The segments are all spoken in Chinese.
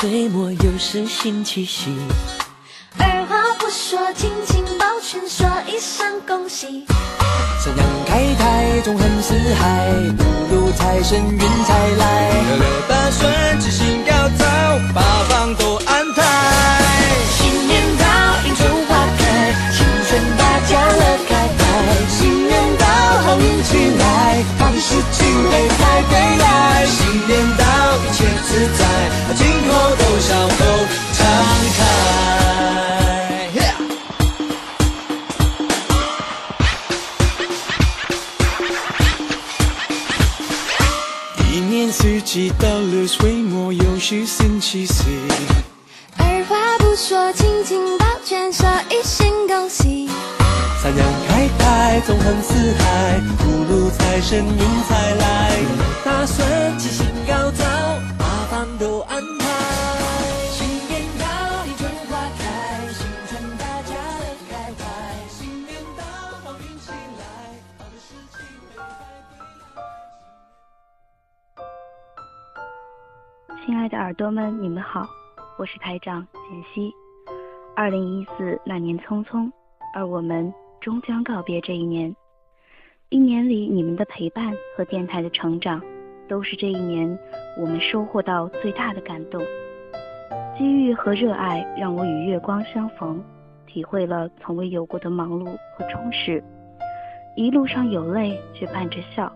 岁末又是新气息。二话不说，紧紧抱拳，说一声恭喜。三阳开泰，纵横四海，福禄财神运财来。六六大顺，七星高照，八方都安泰。新年到，迎春花开，新春大家乐开怀。新年到，好运起来，好的事情会再回来。新年到，一切自在，今后都笑口常开。一年四季，到了岁末又是新气息。二话不说，紧紧抱拳，说一声恭喜。三阳开泰，纵横四海，福禄财神运财来。大顺，七星高照，八方都安排。新年到，迎春花开，新春大家乐开怀。新年到，好运起来，的事情会再回来。亲爱的耳朵们，你们好，我是台长简溪。二零一四那年匆匆，而我们终将告别这一年。一年里你们的陪伴和电台的成长，都是这一年我们收获到最大的感动。机遇和热爱让我与月光相逢，体会了从未有过的忙碌和充实。一路上有泪，却伴着笑。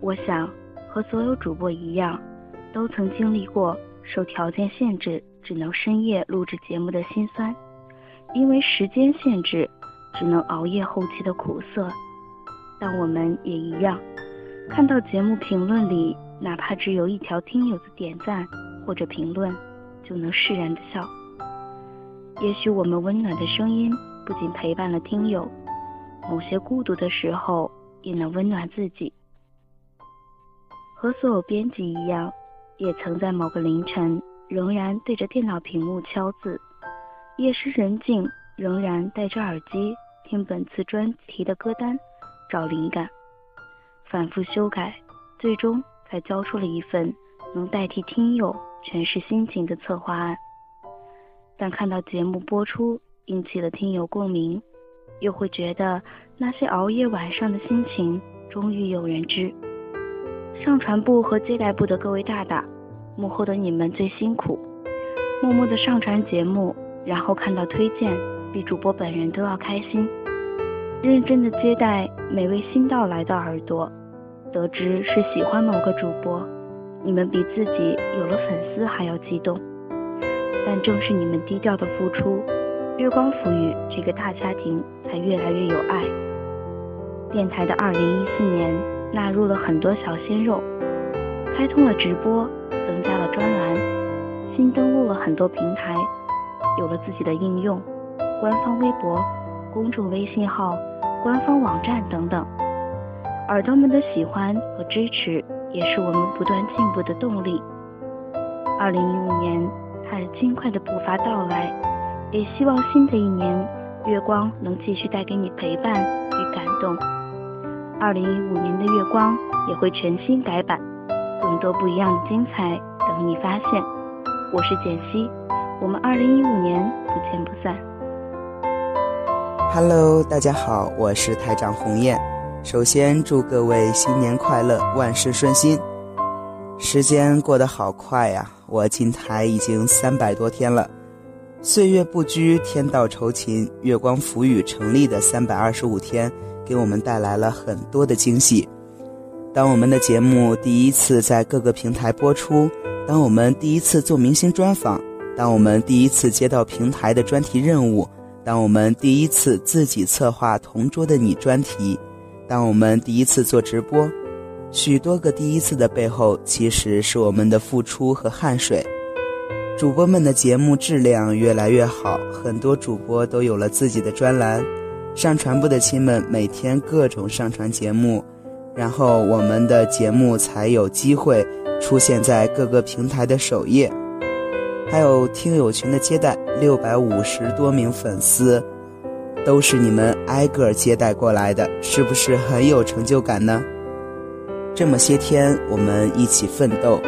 我想和所有主播一样。都曾经历过受条件限制只能深夜录制节目的辛酸，因为时间限制只能熬夜后期的苦涩。但我们也一样，看到节目评论里哪怕只有一条听友的点赞或者评论，就能释然的笑。也许我们温暖的声音不仅陪伴了听友，某些孤独的时候也能温暖自己。和所有编辑一样。也曾在某个凌晨，仍然对着电脑屏幕敲字；夜深人静，仍然戴着耳机听本次专题的歌单，找灵感，反复修改，最终才交出了一份能代替听友诠释心情的策划案。但看到节目播出，引起了听友共鸣，又会觉得那些熬夜晚上的心情，终于有人知。上传部和接待部的各位大大，幕后的你们最辛苦，默默的上传节目，然后看到推荐，比主播本人都要开心。认真的接待每位新到来的耳朵，得知是喜欢某个主播，你们比自己有了粉丝还要激动。但正是你们低调的付出，月光抚语这个大家庭才越来越有爱。电台的二零一四年。纳入了很多小鲜肉，开通了直播，增加了专栏，新登录了很多平台，有了自己的应用、官方微博、公众微信号、官方网站等等。耳朵们的喜欢和支持，也是我们不断进步的动力。二零一五年，踏着轻快的步伐到来，也希望新的一年，月光能继续带给你陪伴与感动。二零一五年的月光也会全新改版，更多不一样的精彩等你发现。我是简溪，我们二零一五年不见不散。Hello，大家好，我是台长鸿雁。首先祝各位新年快乐，万事顺心。时间过得好快呀，我进台已经三百多天了。岁月不居，天道酬勤，月光浮语成立的三百二十五天。给我们带来了很多的惊喜。当我们的节目第一次在各个平台播出，当我们第一次做明星专访，当我们第一次接到平台的专题任务，当我们第一次自己策划《同桌的你》专题，当我们第一次做直播，许多个第一次的背后，其实是我们的付出和汗水。主播们的节目质量越来越好，很多主播都有了自己的专栏。上传部的亲们每天各种上传节目，然后我们的节目才有机会出现在各个平台的首页。还有听友群的接待，六百五十多名粉丝，都是你们挨个接待过来的，是不是很有成就感呢？这么些天我们一起奋斗，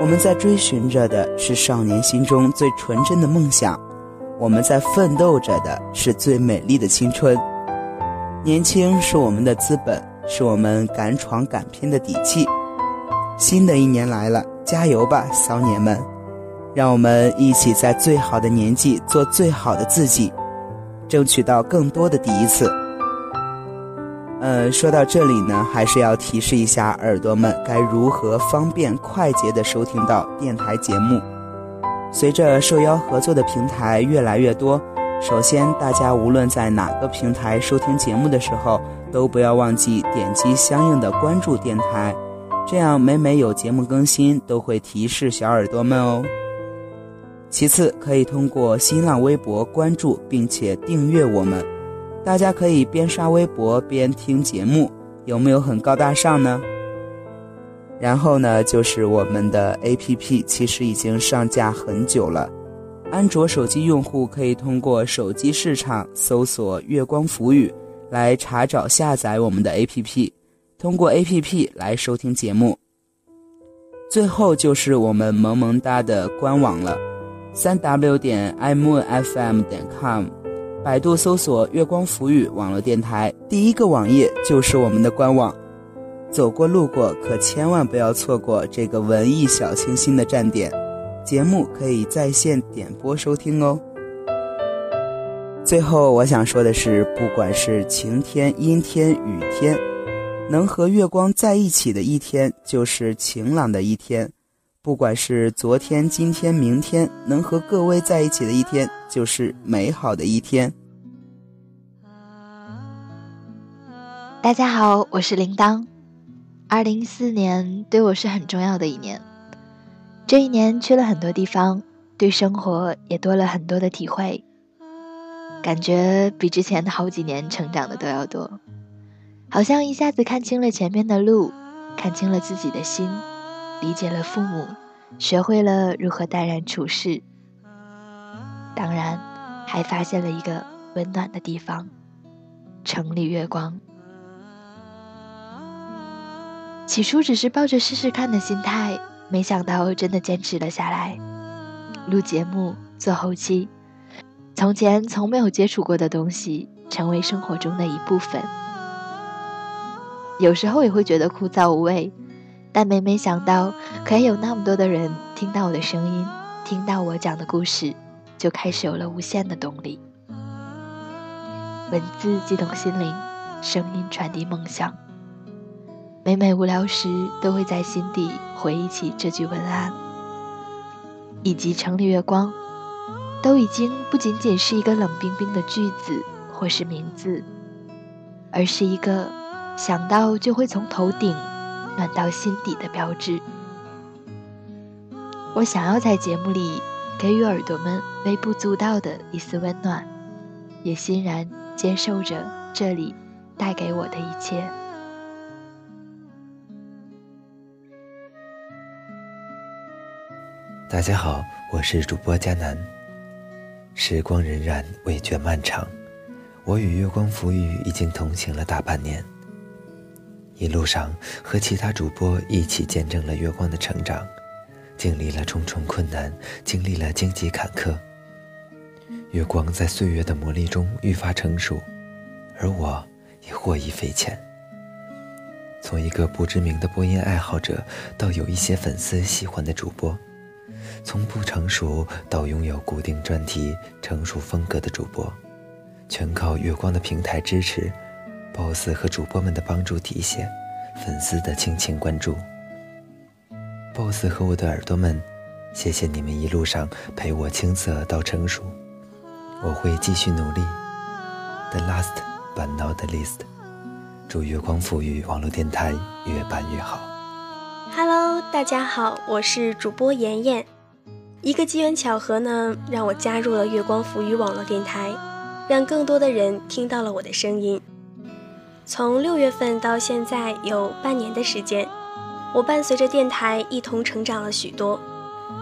我们在追寻着的是少年心中最纯真的梦想，我们在奋斗着的是最美丽的青春。年轻是我们的资本，是我们敢闯敢拼的底气。新的一年来了，加油吧，骚年们！让我们一起在最好的年纪做最好的自己，争取到更多的第一次。呃，说到这里呢，还是要提示一下耳朵们该如何方便快捷的收听到电台节目。随着受邀合作的平台越来越多，首先大家无论在哪个平台收听节目的时候，都不要忘记点击相应的关注电台，这样每每有节目更新都会提示小耳朵们哦。其次，可以通过新浪微博关注并且订阅我们。大家可以边刷微博边听节目，有没有很高大上呢？然后呢，就是我们的 APP，其实已经上架很久了。安卓手机用户可以通过手机市场搜索“月光浮语”来查找下载我们的 APP，通过 APP 来收听节目。最后就是我们萌萌哒的官网了，三 W 点 iMoonFM 点 com。百度搜索“月光浮语”网络电台，第一个网页就是我们的官网。走过路过，可千万不要错过这个文艺小清新的站点。节目可以在线点播收听哦。最后，我想说的是，不管是晴天、阴天、雨天，能和月光在一起的一天，就是晴朗的一天。不管是昨天、今天、明天，能和各位在一起的一天，就是美好的一天。大家好，我是铃铛。二零一四年对我是很重要的一年，这一年去了很多地方，对生活也多了很多的体会，感觉比之前的好几年成长的都要多，好像一下子看清了前面的路，看清了自己的心。理解了父母，学会了如何淡然处事，当然还发现了一个温暖的地方——城里月光。起初只是抱着试试看的心态，没想到真的坚持了下来。录节目、做后期，从前从没有接触过的东西，成为生活中的一部分。有时候也会觉得枯燥无味。但每每想到可以有那么多的人听到我的声音，听到我讲的故事，就开始有了无限的动力。文字激动心灵，声音传递梦想。每每无聊时，都会在心底回忆起这句文案，以及城里月光，都已经不仅仅是一个冷冰冰的句子或是名字，而是一个想到就会从头顶。暖到心底的标志。我想要在节目里给予耳朵们微不足道的一丝温暖，也欣然接受着这里带给我的一切。大家好，我是主播佳楠。时光荏苒，未觉漫长，我与月光浮语已经同行了大半年。一路上和其他主播一起见证了月光的成长，经历了重重困难，经历了荆棘坎坷。月光在岁月的磨砺中愈发成熟，而我也获益匪浅。从一个不知名的播音爱好者，到有一些粉丝喜欢的主播；从不成熟到拥有固定专题、成熟风格的主播，全靠月光的平台支持。Boss 和主播们的帮助提携，粉丝的倾情关注。boss 和我的耳朵们，谢谢你们一路上陪我青涩到成熟，我会继续努力。The last but not least，祝月光赋予网络电台越办越好。Hello，大家好，我是主播妍妍。一个机缘巧合呢，让我加入了月光赋予网络电台，让更多的人听到了我的声音。从六月份到现在有半年的时间，我伴随着电台一同成长了许多。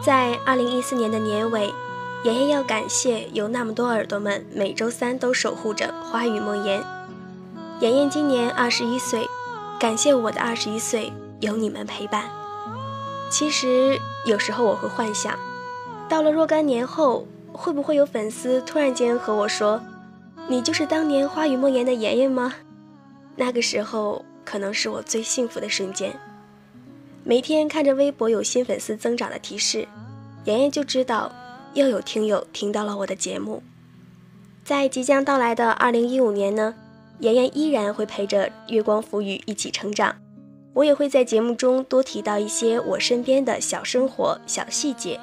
在二零一四年的年尾，妍妍要感谢有那么多耳朵们每周三都守护着花语梦言。妍妍今年二十一岁，感谢我的二十一岁有你们陪伴。其实有时候我会幻想，到了若干年后，会不会有粉丝突然间和我说：“你就是当年花语梦言的妍妍吗？”那个时候可能是我最幸福的瞬间。每天看着微博有新粉丝增长的提示，妍妍就知道又有听友听到了我的节目。在即将到来的二零一五年呢，妍妍依然会陪着月光浮语一起成长。我也会在节目中多提到一些我身边的小生活、小细节，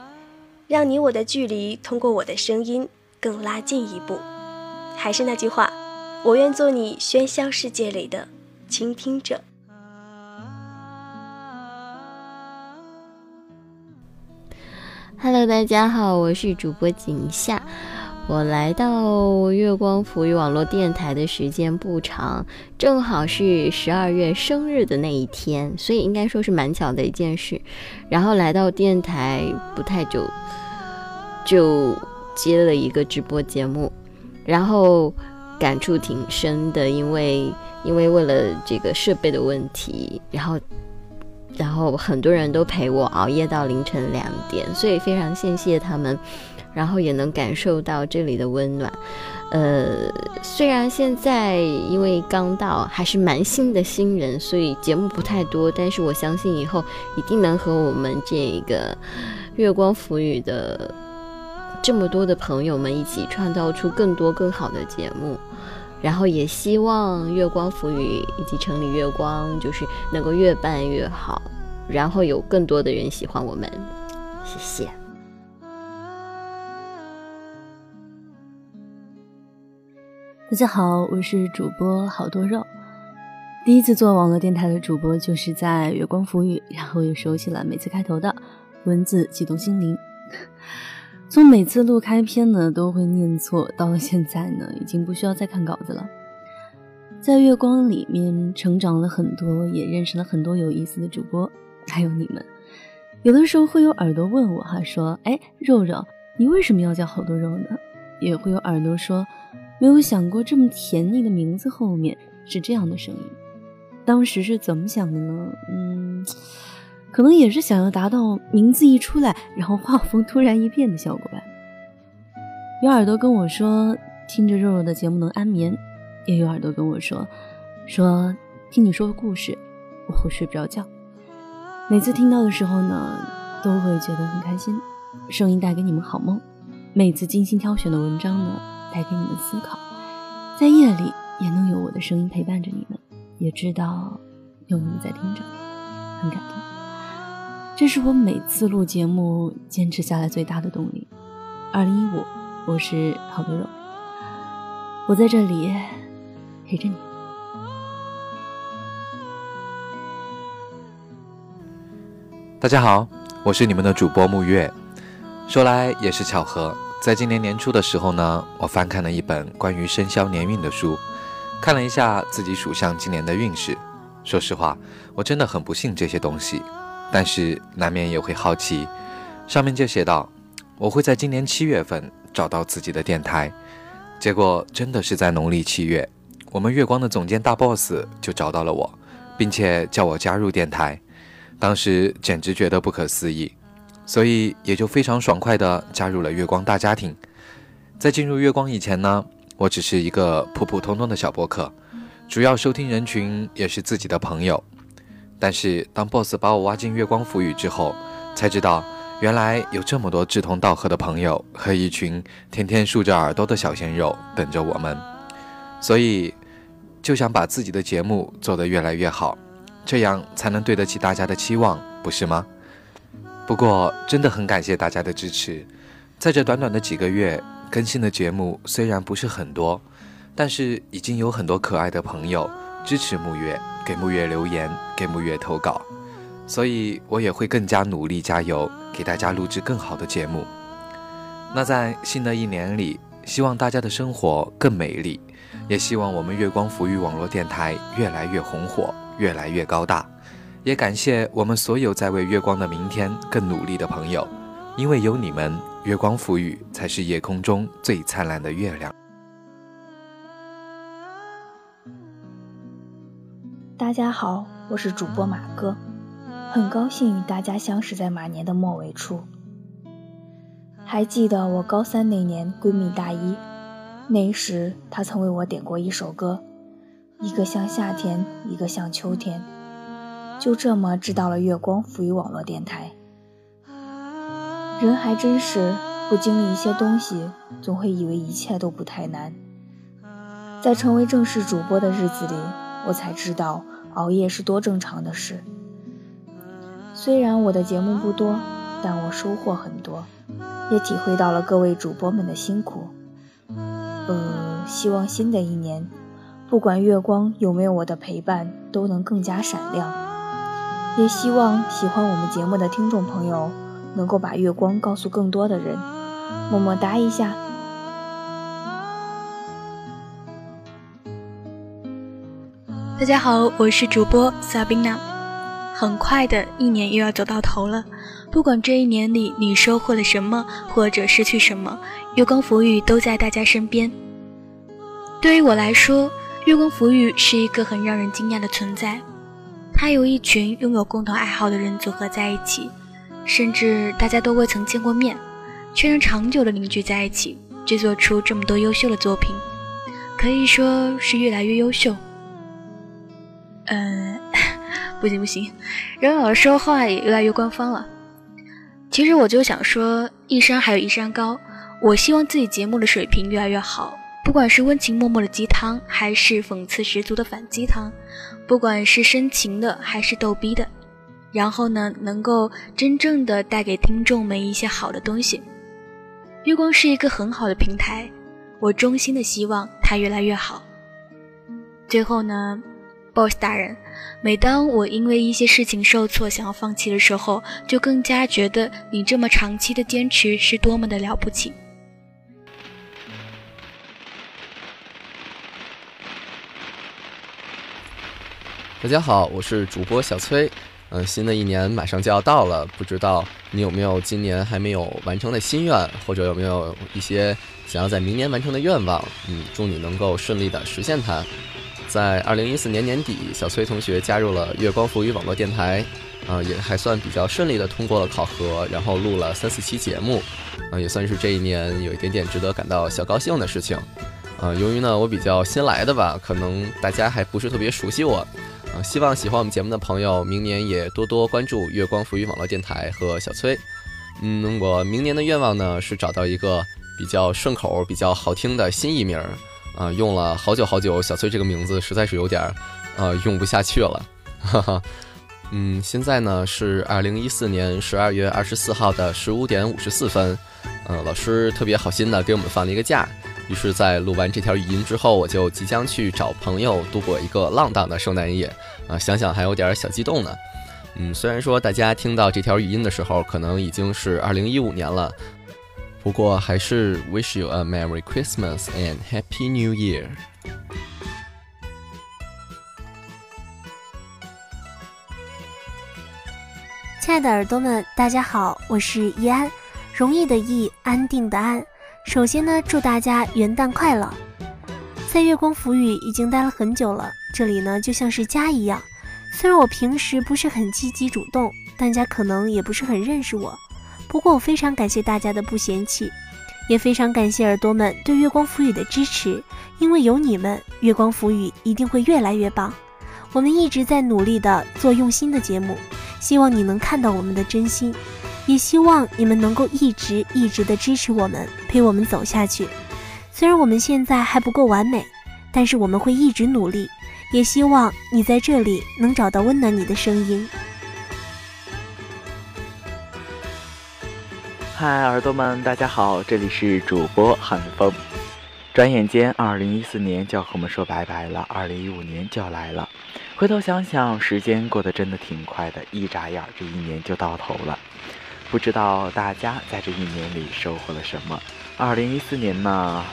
让你我的距离通过我的声音更拉近一步。还是那句话，我愿做你喧嚣世界里的倾听者。Hello，大家好，我是主播景夏。我来到月光浮语网络电台的时间不长，正好是十二月生日的那一天，所以应该说是蛮巧的一件事。然后来到电台不太久，就接了一个直播节目，然后感触挺深的，因为因为为了这个设备的问题，然后然后很多人都陪我熬夜到凌晨两点，所以非常谢谢他们。然后也能感受到这里的温暖，呃，虽然现在因为刚到，还是蛮新的新人，所以节目不太多，但是我相信以后一定能和我们这个月光浮语的这么多的朋友们一起创造出更多更好的节目，然后也希望月光浮语以及城里月光就是能够越办越好，然后有更多的人喜欢我们，谢谢。大家好，我是主播好多肉。第一次做网络电台的主播，就是在月光浮语，然后又熟悉了每次开头的文字，激动心灵。从每次录开篇呢，都会念错，到了现在呢，已经不需要再看稿子了。在月光里面成长了很多，也认识了很多有意思的主播，还有你们。有的时候会有耳朵问我哈，说：“哎，肉肉，你为什么要叫好多肉呢？”也会有耳朵说。没有想过这么甜腻的名字后面是这样的声音，当时是怎么想的呢？嗯，可能也是想要达到名字一出来，然后画风突然一变的效果吧。有耳朵跟我说，听着肉肉的节目能安眠；也有耳朵跟我说，说听你说故事，我会睡不着觉。每次听到的时候呢，都会觉得很开心，声音带给你们好梦。每次精心挑选的文章呢。带给你们思考，在夜里也能有我的声音陪伴着你们，也知道有你们在听着，很感动。这是我每次录节目坚持下来最大的动力。二零一五，我是好多肉，我在这里陪着你。大家好，我是你们的主播木月。说来也是巧合。在今年年初的时候呢，我翻看了一本关于生肖年运的书，看了一下自己属相今年的运势。说实话，我真的很不信这些东西，但是难免也会好奇。上面就写道，我会在今年七月份找到自己的电台。结果真的是在农历七月，我们月光的总监大 boss 就找到了我，并且叫我加入电台。当时简直觉得不可思议。所以也就非常爽快地加入了月光大家庭。在进入月光以前呢，我只是一个普普通通的小播客，主要收听人群也是自己的朋友。但是当 boss 把我挖进月光浮语之后，才知道原来有这么多志同道合的朋友和一群天天竖着耳朵的小鲜肉等着我们。所以就想把自己的节目做得越来越好，这样才能对得起大家的期望，不是吗？不过，真的很感谢大家的支持。在这短短的几个月，更新的节目虽然不是很多，但是已经有很多可爱的朋友支持木月，给木月留言，给木月投稿。所以我也会更加努力加油，给大家录制更好的节目。那在新的一年里，希望大家的生活更美丽，也希望我们月光浮育网络电台越来越红火，越来越高大。也感谢我们所有在为月光的明天更努力的朋友，因为有你们，月光浮语才是夜空中最灿烂的月亮。大家好，我是主播马哥，很高兴与大家相识在马年的末尾处。还记得我高三那年，闺蜜大一，那时她曾为我点过一首歌，一个像夏天，一个像秋天。就这么知道了月光赋予网络电台。人还真是不经历一些东西，总会以为一切都不太难。在成为正式主播的日子里，我才知道熬夜是多正常的事。虽然我的节目不多，但我收获很多，也体会到了各位主播们的辛苦。呃，希望新的一年，不管月光有没有我的陪伴，都能更加闪亮。也希望喜欢我们节目的听众朋友，能够把月光告诉更多的人，么么哒一下。大家好，我是主播 Sabina。很快的一年又要走到头了，不管这一年里你收获了什么，或者失去什么，月光浮语都在大家身边。对于我来说，月光浮语是一个很让人惊讶的存在。它由一群拥有共同爱好的人组合在一起，甚至大家都未曾见过面，却能长久的凝聚在一起，制作出这么多优秀的作品，可以说是越来越优秀。不行不行，人有的说话也越来越官方了。其实我就想说，一山还有一山高，我希望自己节目的水平越来越好。不管是温情脉脉的鸡汤，还是讽刺十足的反鸡汤，不管是深情的还是逗逼的，然后呢，能够真正的带给听众们一些好的东西。月光是一个很好的平台，我衷心的希望它越来越好。最后呢，boss 大人，每当我因为一些事情受挫想要放弃的时候，就更加觉得你这么长期的坚持是多么的了不起。大家好，我是主播小崔。嗯，新的一年马上就要到了，不知道你有没有今年还没有完成的心愿，或者有没有一些想要在明年完成的愿望？嗯，祝你能够顺利的实现它。在二零一四年年底，小崔同学加入了月光浮语网络电台，啊，也还算比较顺利的通过了考核，然后录了三四期节目，啊，也算是这一年有一点点值得感到小高兴的事情。啊，由于呢我比较新来的吧，可能大家还不是特别熟悉我。啊，希望喜欢我们节目的朋友，明年也多多关注月光浮语网络电台和小崔。嗯，我明年的愿望呢是找到一个比较顺口、比较好听的新艺名。啊，用了好久好久，小崔这个名字实在是有点儿，呃，用不下去了。哈哈。嗯，现在呢是二零一四年十二月二十四号的十五点五十四分。嗯，老师特别好心的给我们放了一个假。于是，在录完这条语音之后，我就即将去找朋友度过一个浪荡的圣诞夜，啊，想想还有点小激动呢。嗯，虽然说大家听到这条语音的时候，可能已经是二零一五年了，不过还是 wish you a merry Christmas and happy New Year。亲爱的耳朵们，大家好，我是易安，容易的易，安定的安。首先呢，祝大家元旦快乐！在月光浮语已经待了很久了，这里呢就像是家一样。虽然我平时不是很积极主动，大家可能也不是很认识我，不过我非常感谢大家的不嫌弃，也非常感谢耳朵们对月光浮语的支持。因为有你们，月光浮语一定会越来越棒。我们一直在努力的做用心的节目，希望你能看到我们的真心。也希望你们能够一直一直的支持我们，陪我们走下去。虽然我们现在还不够完美，但是我们会一直努力。也希望你在这里能找到温暖你的声音。嗨，耳朵们，大家好，这里是主播汉风。转眼间，二零一四年就要和我们说拜拜了，二零一五年就要来了。回头想想，时间过得真的挺快的，一眨眼，这一年就到头了。不知道大家在这一年里收获了什么？二零一四年呢，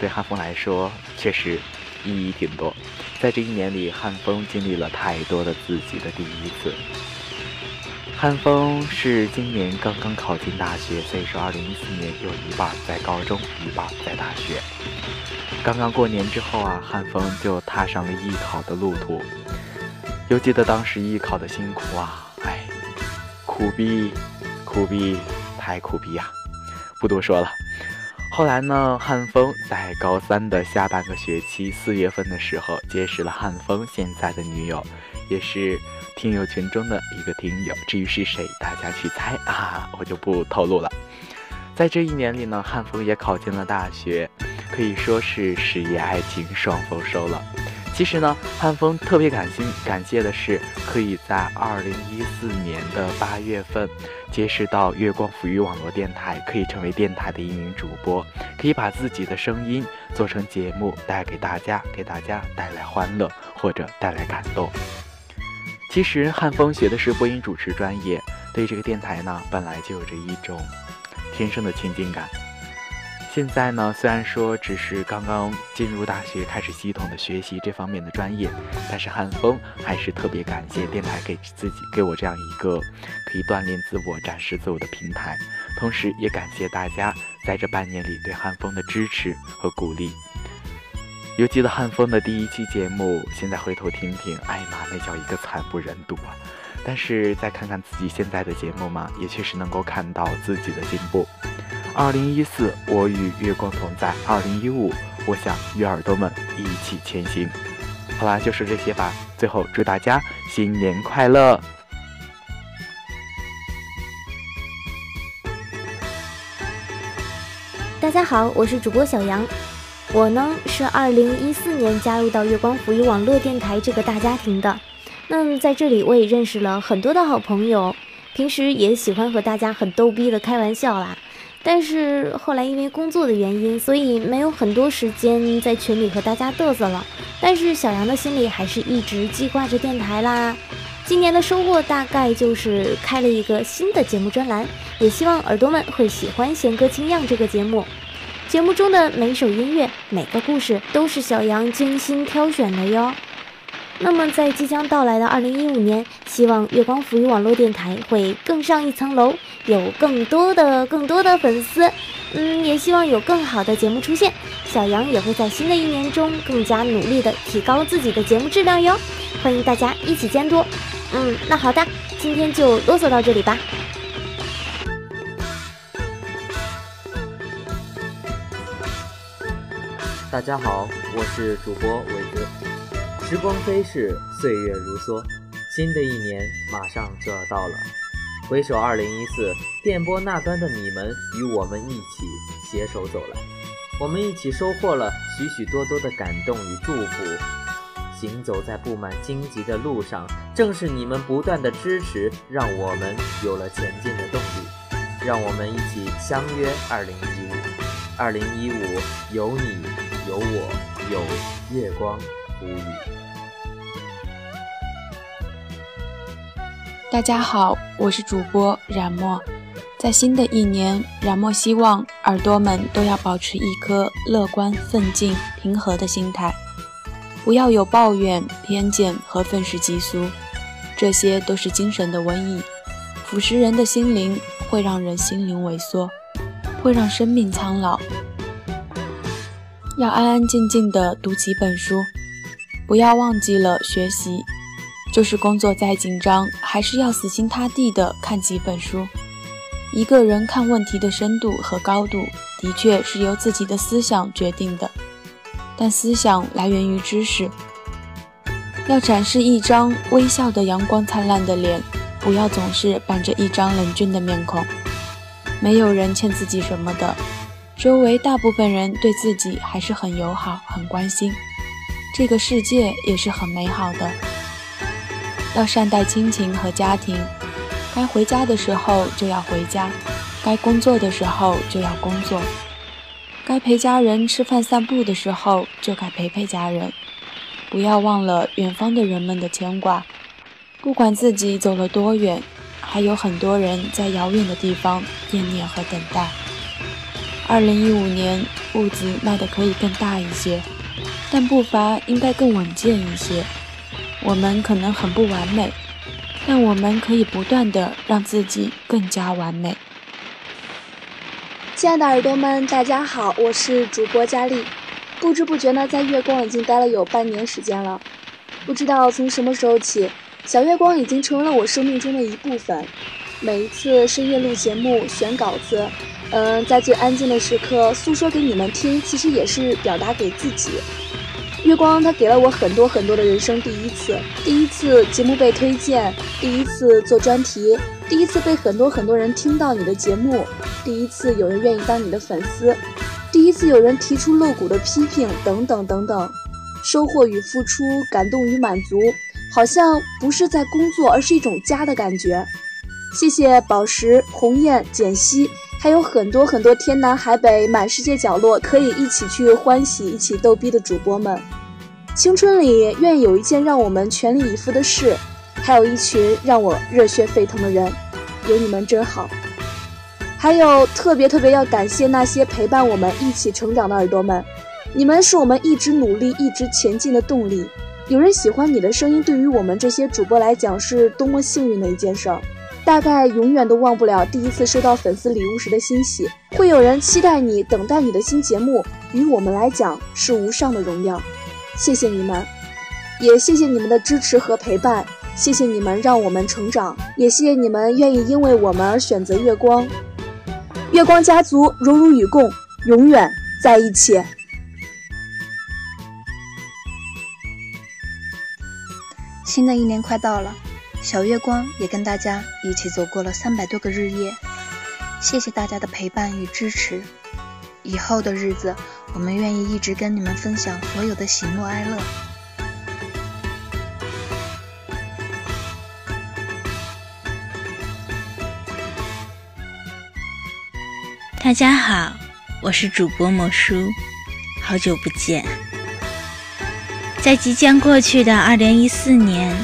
对汉风来说确实意义挺多。在这一年里，汉风经历了太多的自己的第一次。汉风是今年刚刚考进大学，所以说二零一四年有一半在高中，一半在大学。刚刚过年之后啊，汉风就踏上了艺考的路途。犹记得当时艺考的辛苦啊，哎。苦逼，苦逼，太苦逼呀！不多说了。后来呢，汉风在高三的下半个学期四月份的时候，结识了汉风现在的女友，也是听友群中的一个听友。至于是谁，大家去猜啊，我就不透露了。在这一年里呢，汉风也考进了大学，可以说是事业爱情双丰收了。其实呢，汉风特别感心感谢的是，可以在二零一四年的八月份，结识到月光抚育网络电台，可以成为电台的一名主播，可以把自己的声音做成节目，带给大家，给大家带来欢乐或者带来感动。其实汉风学的是播音主持专业，对这个电台呢，本来就有着一种天生的亲近感。现在呢，虽然说只是刚刚进入大学，开始系统的学习这方面的专业，但是汉风还是特别感谢电台给自己给我这样一个可以锻炼自我、展示自我的平台，同时也感谢大家在这半年里对汉风的支持和鼓励。犹记得汉风的第一期节目，现在回头听听，哎妈，那叫一个惨不忍睹啊！但是再看看自己现在的节目嘛，也确实能够看到自己的进步。二零一四，我与月光同在；二零一五，我想与耳朵们一起前行。好啦，就说这些吧。最后，祝大家新年快乐！大家好，我是主播小杨。我呢是二零一四年加入到月光抚育网络电台这个大家庭的。那在这里，我也认识了很多的好朋友，平时也喜欢和大家很逗逼的开玩笑啦。但是后来因为工作的原因，所以没有很多时间在群里和大家嘚瑟了。但是小杨的心里还是一直记挂着电台啦。今年的收获大概就是开了一个新的节目专栏，也希望耳朵们会喜欢《弦歌清样》这个节目。节目中的每首音乐、每个故事都是小杨精心挑选的哟。那么，在即将到来的二零一五年，希望月光浮育网络电台会更上一层楼，有更多的、更多的粉丝。嗯，也希望有更好的节目出现。小杨也会在新的一年中更加努力的提高自己的节目质量哟。欢迎大家一起监督。嗯，那好的，今天就啰嗦到这里吧。大家好，我是主播伟哥。时光飞逝，岁月如梭，新的一年马上就要到了。回首二零一四，电波那端的你们与我们一起携手走来，我们一起收获了许许多多的感动与祝福。行走在布满荆棘的路上，正是你们不断的支持，让我们有了前进的动力。让我们一起相约二零一五，二零一五有你有我有月光无语。大家好，我是主播冉墨。在新的一年，冉墨希望耳朵们都要保持一颗乐观、奋进、平和的心态，不要有抱怨、偏见和愤世嫉俗，这些都是精神的瘟疫，腐蚀人的心灵，会让人心灵萎缩，会让生命苍老。要安安静静地读几本书，不要忘记了学习。就是工作再紧张，还是要死心塌地的看几本书。一个人看问题的深度和高度，的确是由自己的思想决定的。但思想来源于知识。要展示一张微笑的阳光灿烂的脸，不要总是板着一张冷峻的面孔。没有人欠自己什么的，周围大部分人对自己还是很友好、很关心。这个世界也是很美好的。要善待亲情和家庭，该回家的时候就要回家，该工作的时候就要工作，该陪家人吃饭散步的时候就该陪陪家人。不要忘了远方的人们的牵挂，不管自己走了多远，还有很多人在遥远的地方惦念和等待。二零一五年，步子迈得可以更大一些，但步伐应该更稳健一些。我们可能很不完美，但我们可以不断的让自己更加完美。亲爱的耳朵们，大家好，我是主播佳丽。不知不觉呢，在月光已经待了有半年时间了。不知道从什么时候起，小月光已经成为了我生命中的一部分。每一次深夜录节目、选稿子，嗯，在最安静的时刻诉说给你们听，其实也是表达给自己。月光，它给了我很多很多的人生第一次：第一次节目被推荐，第一次做专题，第一次被很多很多人听到你的节目，第一次有人愿意当你的粉丝，第一次有人提出露骨的批评，等等等等。收获与付出，感动与满足，好像不是在工作，而是一种家的感觉。谢谢宝石、鸿雁、简溪，还有很多很多天南海北、满世界角落可以一起去欢喜、一起逗逼的主播们。青春里愿有一件让我们全力以赴的事，还有一群让我热血沸腾的人，有你们真好。还有特别特别要感谢那些陪伴我们一起成长的耳朵们。你们是我们一直努力、一直前进的动力。有人喜欢你的声音，对于我们这些主播来讲，是多么幸运的一件事儿。大概永远都忘不了第一次收到粉丝礼物时的欣喜。会有人期待你、等待你的新节目，于我们来讲是无上的荣耀。谢谢你们，也谢谢你们的支持和陪伴。谢谢你们让我们成长，也谢谢你们愿意因为我们而选择月光。月光家族荣辱与共，永远在一起。新的一年快到了，小月光也跟大家一起走过了三百多个日夜，谢谢大家的陪伴与支持。以后的日子，我们愿意一直跟你们分享所有的喜怒哀乐。大家好，我是主播莫叔，好久不见。在即将过去的二零一四年，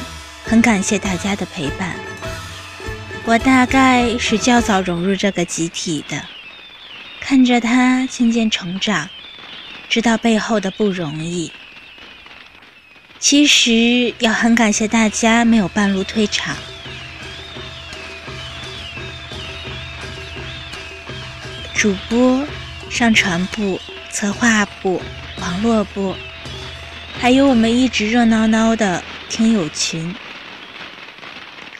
很感谢大家的陪伴。我大概是较早融入这个集体的，看着他渐渐成长，知道背后的不容易。其实要很感谢大家没有半路退场。主播、上传部、策划部、网络部。还有我们一直热闹闹的听友群，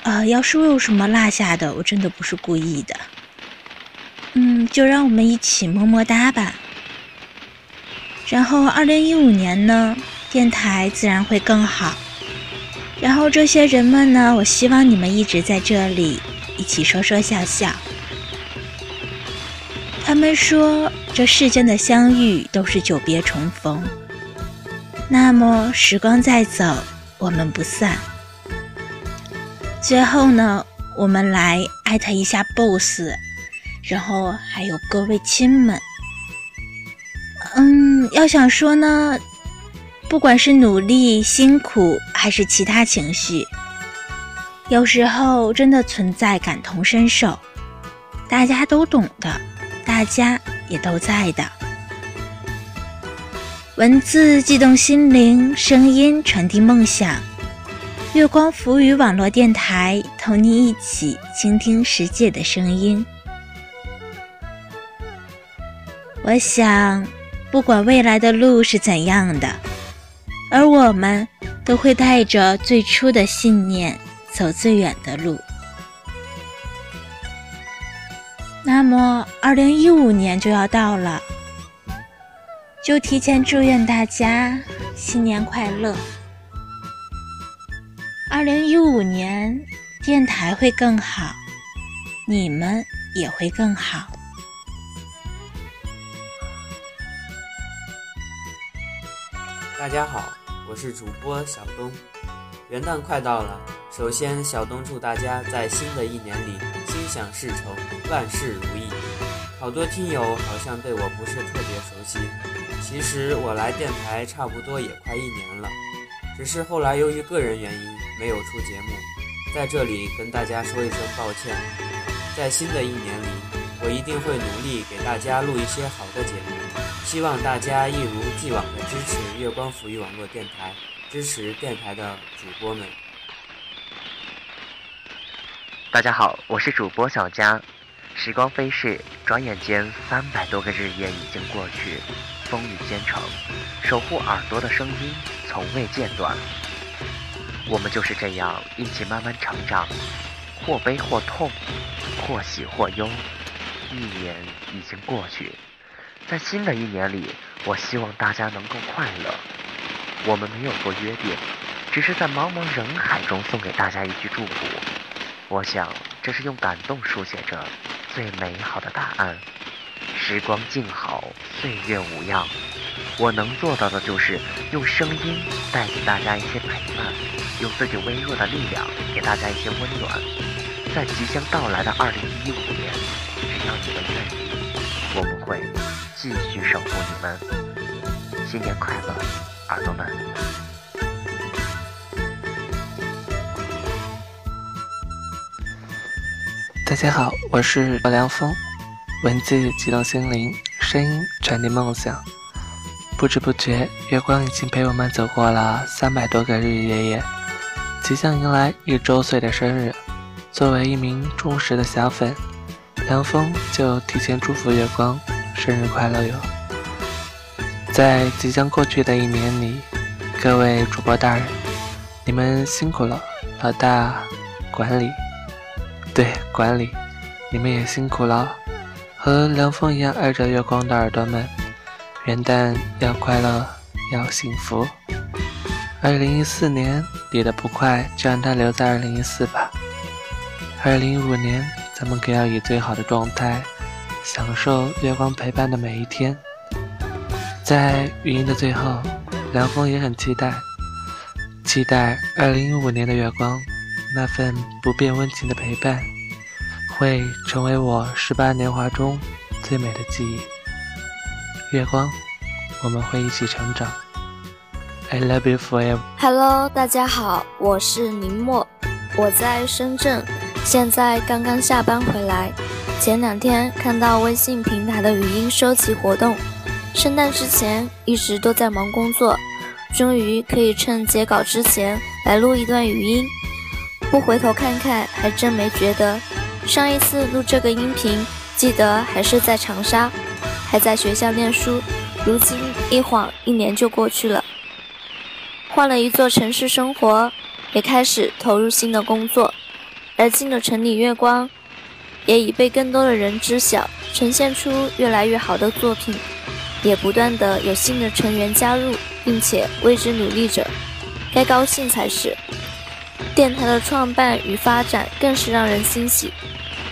呃，要是我有什么落下的，我真的不是故意的。嗯，就让我们一起么么哒吧。然后，二零一五年呢，电台自然会更好。然后这些人们呢，我希望你们一直在这里，一起说说笑笑。他们说，这世间的相遇都是久别重逢。那么时光在走，我们不散。最后呢，我们来艾特一下 BOSS，然后还有各位亲们。嗯，要想说呢，不管是努力、辛苦，还是其他情绪，有时候真的存在感同身受，大家都懂的，大家也都在的。文字悸动心灵，声音传递梦想。月光浮语网络电台，同你一起倾听世界的声音。我想，不管未来的路是怎样的，而我们都会带着最初的信念，走最远的路。那么，二零一五年就要到了。就提前祝愿大家新年快乐！二零一五年电台会更好，你们也会更好。大家好，我是主播小东。元旦快到了，首先小东祝大家在新的一年里心想事成，万事如意。好多听友好像对我不是特别熟悉。其实我来电台差不多也快一年了，只是后来由于个人原因没有出节目，在这里跟大家说一声抱歉。在新的一年里，我一定会努力给大家录一些好的节目，希望大家一如既往的支持月光抚育网络电台，支持电台的主播们。大家好，我是主播小佳。时光飞逝，转眼间三百多个日夜已经过去。风雨兼程，守护耳朵的声音从未间断。我们就是这样一起慢慢成长，或悲或痛，或喜或忧。一年已经过去，在新的一年里，我希望大家能够快乐。我们没有做约定，只是在茫茫人海中送给大家一句祝福。我想，这是用感动书写着最美好的答案。时光静好，岁月无恙。我能做到的就是用声音带给大家一些陪伴，用自己微弱的力量给大家一些温暖。在即将到来的二零一五年，只要你们愿意，我们会继续守护你们。新年快乐，耳朵们！大家好，我是梁峰，文字激动心灵，声音传递梦想。不知不觉，月光已经陪我们走过了三百多个日日夜夜，即将迎来一周岁的生日。作为一名忠实的小粉，凉风就提前祝福月光生日快乐哟！在即将过去的一年里，各位主播大人，你们辛苦了。老大，管理，对，管理，你们也辛苦了。和凉风一样爱着月光的耳朵们，元旦要快乐，要幸福。二零一四年你的不快，就让它留在二零一四吧。二零一五年，咱们可要以最好的状态，享受月光陪伴的每一天。在语音的最后，凉风也很期待，期待二零一五年的月光，那份不变温情的陪伴，会成为我十八年华中最美的记忆。月光，我们会一起成长。I love you forever。Hello，大家好，我是宁墨，我在深圳。现在刚刚下班回来，前两天看到微信平台的语音收集活动，圣诞之前一直都在忙工作，终于可以趁截稿之前来录一段语音。不回头看看，还真没觉得。上一次录这个音频，记得还是在长沙，还在学校念书。如今一晃一年就过去了，换了一座城市生活，也开始投入新的工作。而今的城里月光，也已被更多的人知晓，呈现出越来越好的作品，也不断的有新的成员加入，并且为之努力着，该高兴才是。电台的创办与发展更是让人欣喜。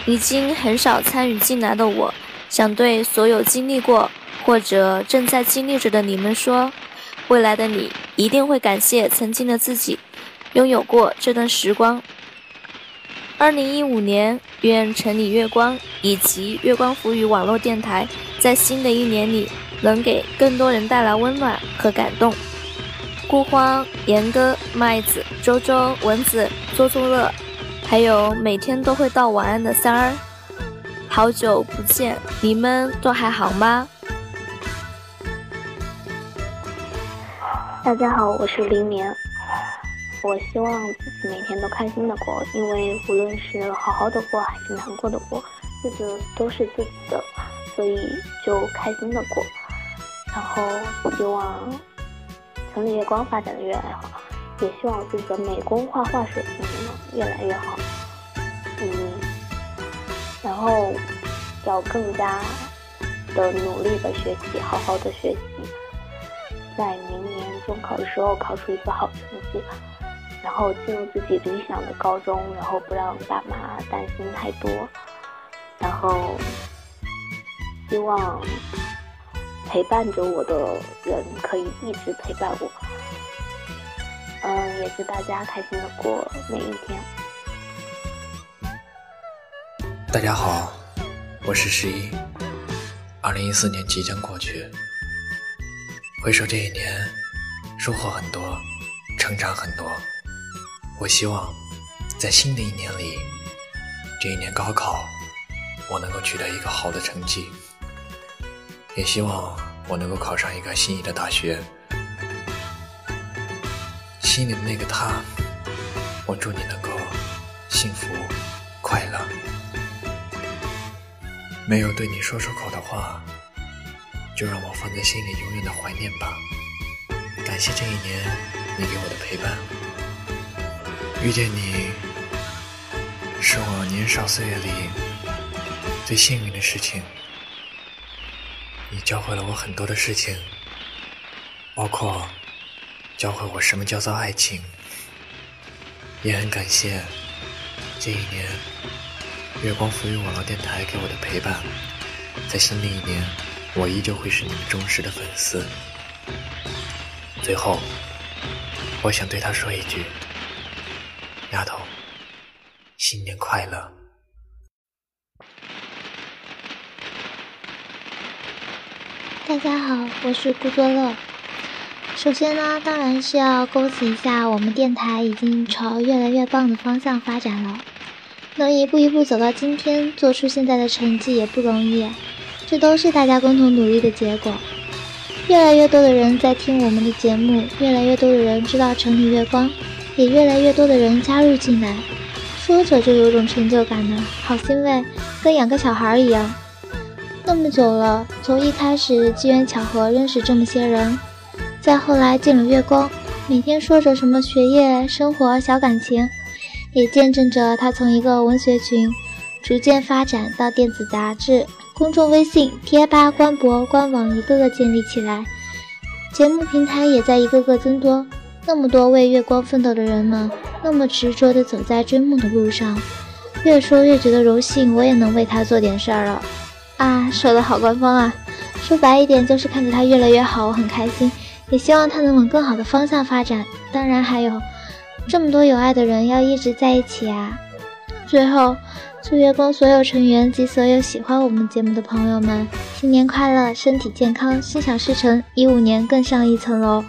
已经很少参与进来的我，想对所有经历过或者正在经历着的你们说，未来的你一定会感谢曾经的自己，拥有过这段时光。二零一五年，愿城里月光以及月光浮语网络电台在新的一年里能给更多人带来温暖和感动。孤荒、严哥、麦子、周周、蚊子、周周乐，还有每天都会道晚安的三儿，好久不见，你们都还好吗？大家好，我是林眠。我希望自己每天都开心的过，因为无论是好好的过还是难过的过，日子都是自己的，所以就开心的过。然后希望城里月光发展的越来越好，也希望自己的美工画画水平能越来越好。嗯，然后要更加的努力的学习，好好的学习，在明年中考的时候考出一个好成绩。然后进入自己理想的高中，然后不让爸妈担心太多，然后希望陪伴着我的人可以一直陪伴我。嗯，也祝大家开心的过每一天。大家好，我是十一。二零一四年即将过去，回首这一年，收获很多，成长很多。我希望，在新的一年里，这一年高考，我能够取得一个好的成绩。也希望我能够考上一个心仪的大学。心里的那个他，我祝你能够幸福快乐。没有对你说出口的话，就让我放在心里永远的怀念吧。感谢这一年你给我的陪伴。遇见你，是我年少岁月里最幸运的事情。你教会了我很多的事情，包括教会我什么叫做爱情。也很感谢这一年月光浮语网络电台给我的陪伴。在新的一年，我依旧会是你们忠实的粉丝。最后，我想对他说一句：“丫头，新年快乐！”大家好，我是顾作乐。首先呢，当然是要恭喜一下我们电台已经朝越来越棒的方向发展了。能一步一步走到今天，做出现在的成绩也不容易，这都是大家共同努力的结果。越来越多的人在听我们的节目，越来越多的人知道城里月光，也越来越多的人加入进来，说着就有种成就感呢，好欣慰，跟养个小孩一样。那么久了，从一开始机缘巧合认识这么些人。再后来进了月光，每天说着什么学业、生活、小感情，也见证着他从一个文学群逐渐发展到电子杂志、公众微信、贴吧、官博、官网一个个建立起来，节目平台也在一个个增多。那么多为月光奋斗的人们，那么执着地走在追梦的路上，越说越觉得荣幸，我也能为他做点事儿了。啊，说的好官方啊！说白一点，就是看着他越来越好，我很开心。也希望他能往更好的方向发展。当然，还有这么多有爱的人要一直在一起啊！最后，祝月光所有成员及所有喜欢我们节目的朋友们新年快乐，身体健康，心想事成，一五年更上一层楼。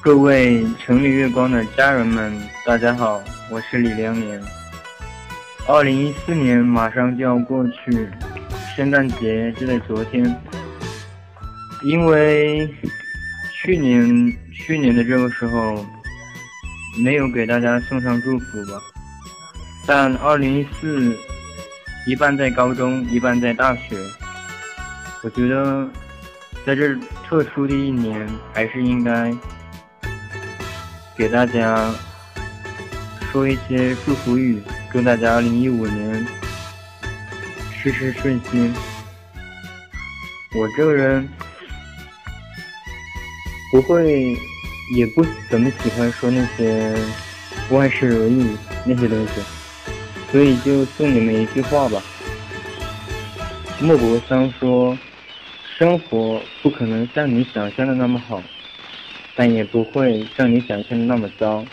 各位城里月光的家人们，大家好，我是李良年。二零一四年马上就要过去，圣诞节就在昨天，因为。去年去年的这个时候，没有给大家送上祝福吧。但二零一四，一半在高中，一半在大学。我觉得，在这特殊的一年，还是应该给大家说一些祝福语，祝大家二零一五年事事顺心。我这个人。不会，也不怎么喜欢说那些万事如意那些东西，所以就送你们一句话吧。莫泊桑说：“生活不可能像你想象的那么好，但也不会像你想象的那么糟。”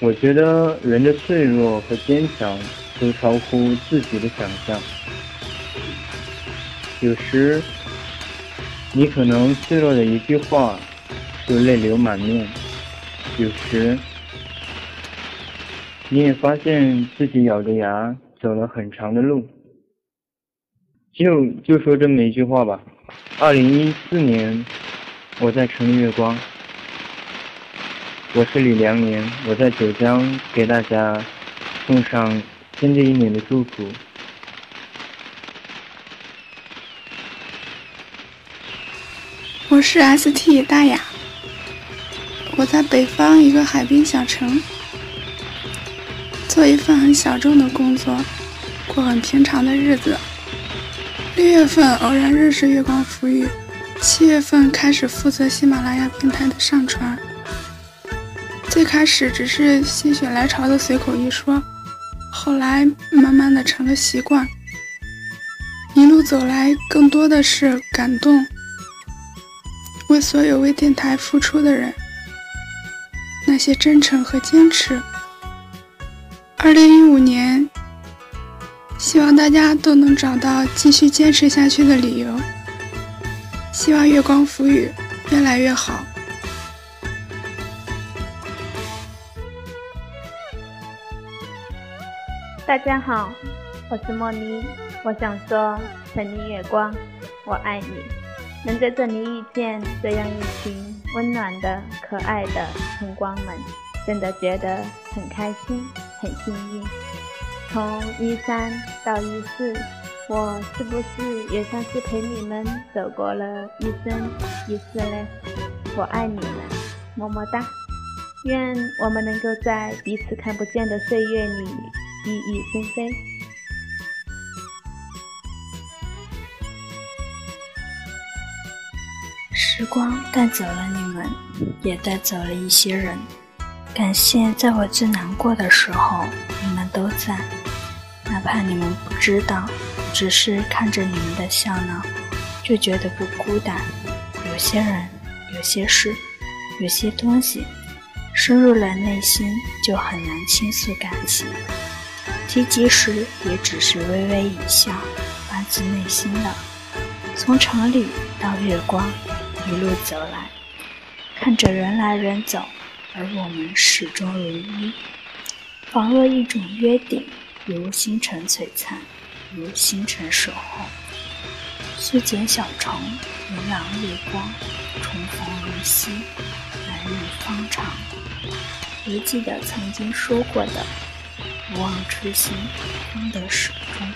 我觉得人的脆弱和坚强都超乎自己的想象，有时。你可能脆弱的一句话，就泪流满面；有时，你也发现自己咬着牙走了很长的路。就就说这么一句话吧。二零一四年，我在城里月光。我是李良年，我在九江给大家送上新的一年的祝福。我是 ST 大雅，我在北方一个海滨小城，做一份很小众的工作，过很平常的日子。六月份偶然认识月光浮语，七月份开始负责喜马拉雅平台的上传。最开始只是心血来潮的随口一说，后来慢慢的成了习惯。一路走来，更多的是感动。为所有为电台付出的人，那些真诚和坚持。二零一五年，希望大家都能找到继续坚持下去的理由。希望月光浮语越来越好。大家好，我是莫妮，我想说，城里月光，我爱你。能在这里遇见这样一群温暖的、可爱的晨光们，真的觉得很开心、很幸运。从一三到一四，我是不是也算是陪你们走过了一生一世呢？我爱你们，么么哒！愿我们能够在彼此看不见的岁月里熠熠生飞。时光带走了你们，也带走了一些人。感谢在我最难过的时候，你们都在。哪怕你们不知道，只是看着你们的笑闹，就觉得不孤单。有些人，有些事，有些东西，深入了内心就很难倾诉感情。提及时，也只是微微一笑，发自内心的。从城里到月光，一路走来，看着人来人走。而我们始终如一，仿若一种约定，如星辰璀璨，如星辰守候。素简小城，明朗月光，重逢如昔，来日方长。还记得曾经说过的，不忘初心，方得始终。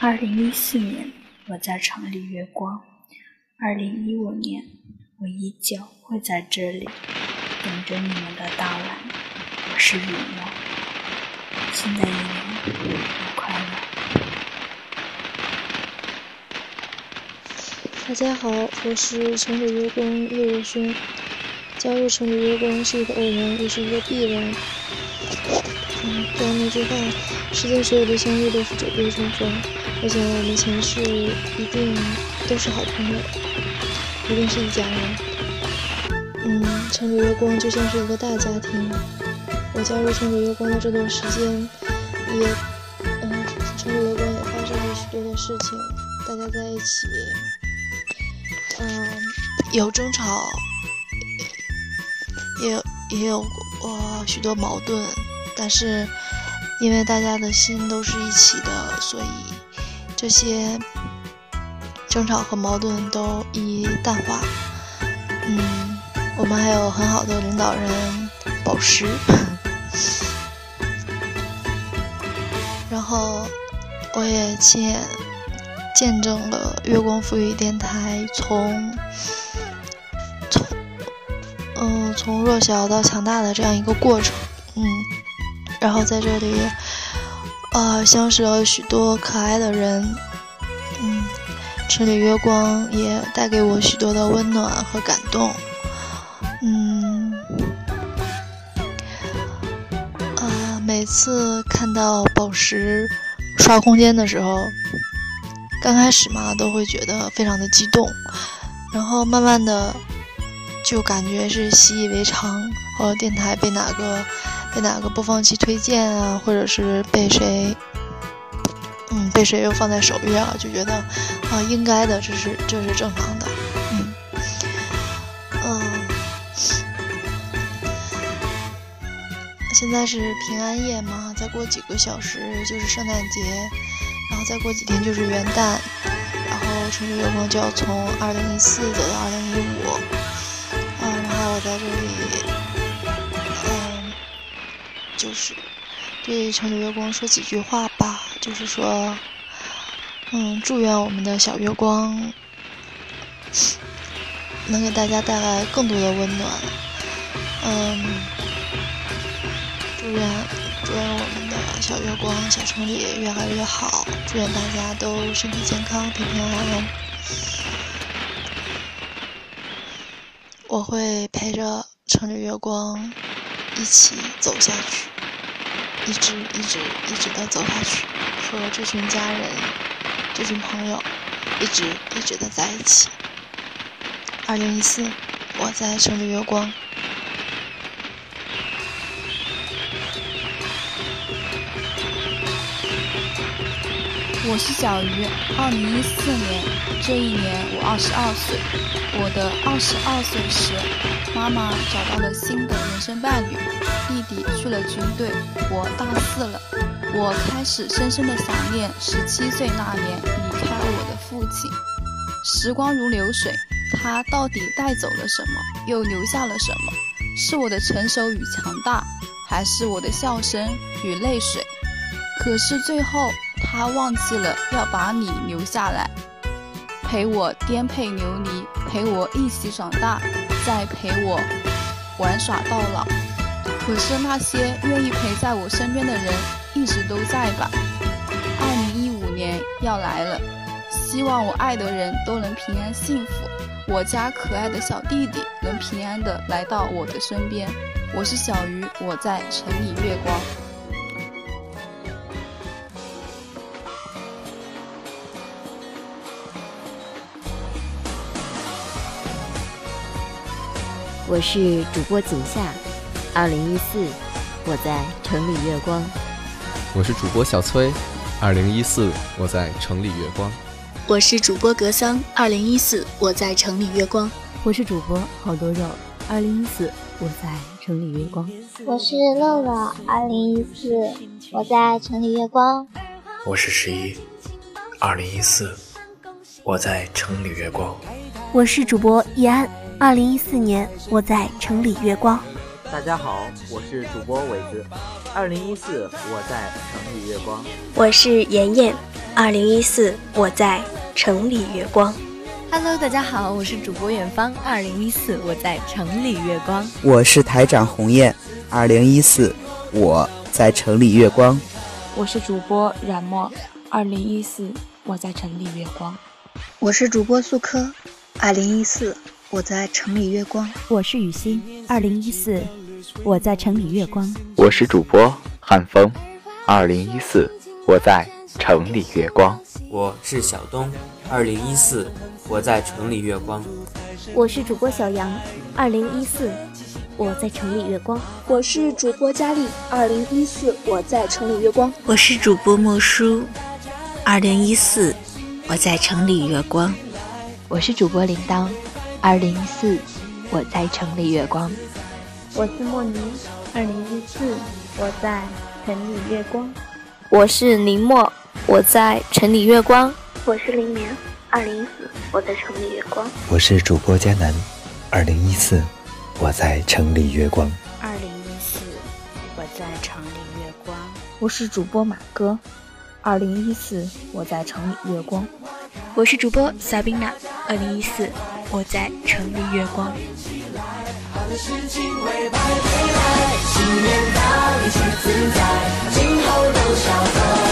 二零一四年，我在城里月光；二零一五年，我依旧会在这里。等着你们的到来，我是雨墨。新的一年，快乐！大家好，我是城里月光叶若轩。加入城里月光是一个偶然，也是一个必然。那句话，世间所有的相遇都是久别重逢。我想我们前世一定都是好朋友，一定是一家人。嗯，城里月光就像是一个大家庭。我加入城里月光的这段时间，也，嗯，城里月光也发生了许多的事情。大家在一起，嗯，有争吵，也有也有呃许多矛盾，但是因为大家的心都是一起的，所以这些争吵和矛盾都一一淡化。嗯。我们还有很好的领导人宝石，然后我也亲眼见证了月光赋予电台从从嗯从弱小到强大的这样一个过程，嗯，然后在这里呃相识了许多可爱的人，嗯，城里月光也带给我许多的温暖和感动。嗯，啊，每次看到宝石刷空间的时候，刚开始嘛都会觉得非常的激动，然后慢慢的就感觉是习以为常。呃，电台被哪个被哪个播放器推荐啊，或者是被谁，嗯，被谁又放在首页了，就觉得啊，应该的，这是这是正常的。嗯，嗯现在是平安夜嘛，再过几个小时就是圣诞节，然后再过几天就是元旦，然后城市月光就要从二零一四走到二零一五，嗯，然后我在这里，就是对城里月光说几句话吧，就是说，嗯，祝愿我们的小月光能给大家带来更多的温暖，嗯。祝愿祝愿我们的小月光小城里越来越好，祝愿大家都身体健康平平安安。我会陪着城里月光一起走下去，一直一直一直的走下去，和这群家人、这群朋友一直一直的在一起。二零一四，我在城里月光。我是小鱼，二零一四年这一年我二十二岁。我的二十二岁时，妈妈找到了新的人生伴侣，弟弟去了军队，我大四了。我开始深深的想念十七岁那年离开我的父亲。时光如流水，他到底带走了什么，又留下了什么？是我的成熟与强大，还是我的笑声与泪水？可是最后。他忘记了要把你留下来，陪我颠沛流离，陪我一起长大，再陪我玩耍到老。可是那些愿意陪在我身边的人一直都在吧？二零一五年要来了，希望我爱的人都能平安幸福，我家可爱的小弟弟能平安的来到我的身边。我是小鱼，我在城里月光。我是主播景夏，二零一四，我在城里月光。我是主播小崔，二零一四，我在城里月光。我是主播格桑，二零一四，我在城里月光。我是主播好多肉，二零一四，我在城里月光。我是乐乐，二零一四，我在城里月光。我是十一，二零一四，我在城里月光。我是主播易安。二零一四年，我在城里月光。大家好，我是主播伟子。二零一四，我在城里月光。我是妍妍。二零一四，我在城里月光。Hello，大家好，我是主播远方。二零一四，我在城里月光。我是台长鸿雁。二零一四，我在城里月光。我是主播冉墨。二零一四，我在城里月光。我是主播素科。二零一四。我在城里月光，我是雨欣。二零一四，我在城里月光。我是主播汉风。二零一四，我在城里月光。我是小东。二零一四，我在城里月光。我是主播小杨。二零一四，我在城里月光。我是主播佳丽。二零一四，我在城里月光。我是主播莫叔。二零一四，我在城里月光。我是主播铃铛。二零一四，我在城里月光。我是莫妮。二零一四，我在城里月光。我是林墨，我在城里月光。我是林眠。二零一四，我在城里月光。我是主播佳楠。二零一四，我在城里月光。二零一四，我在城里月光。我是主播马哥。二零一四，我在城里月光。我是主播萨宾娜。二零一四。我在城里月光。新年到，一切自在，今后都笑。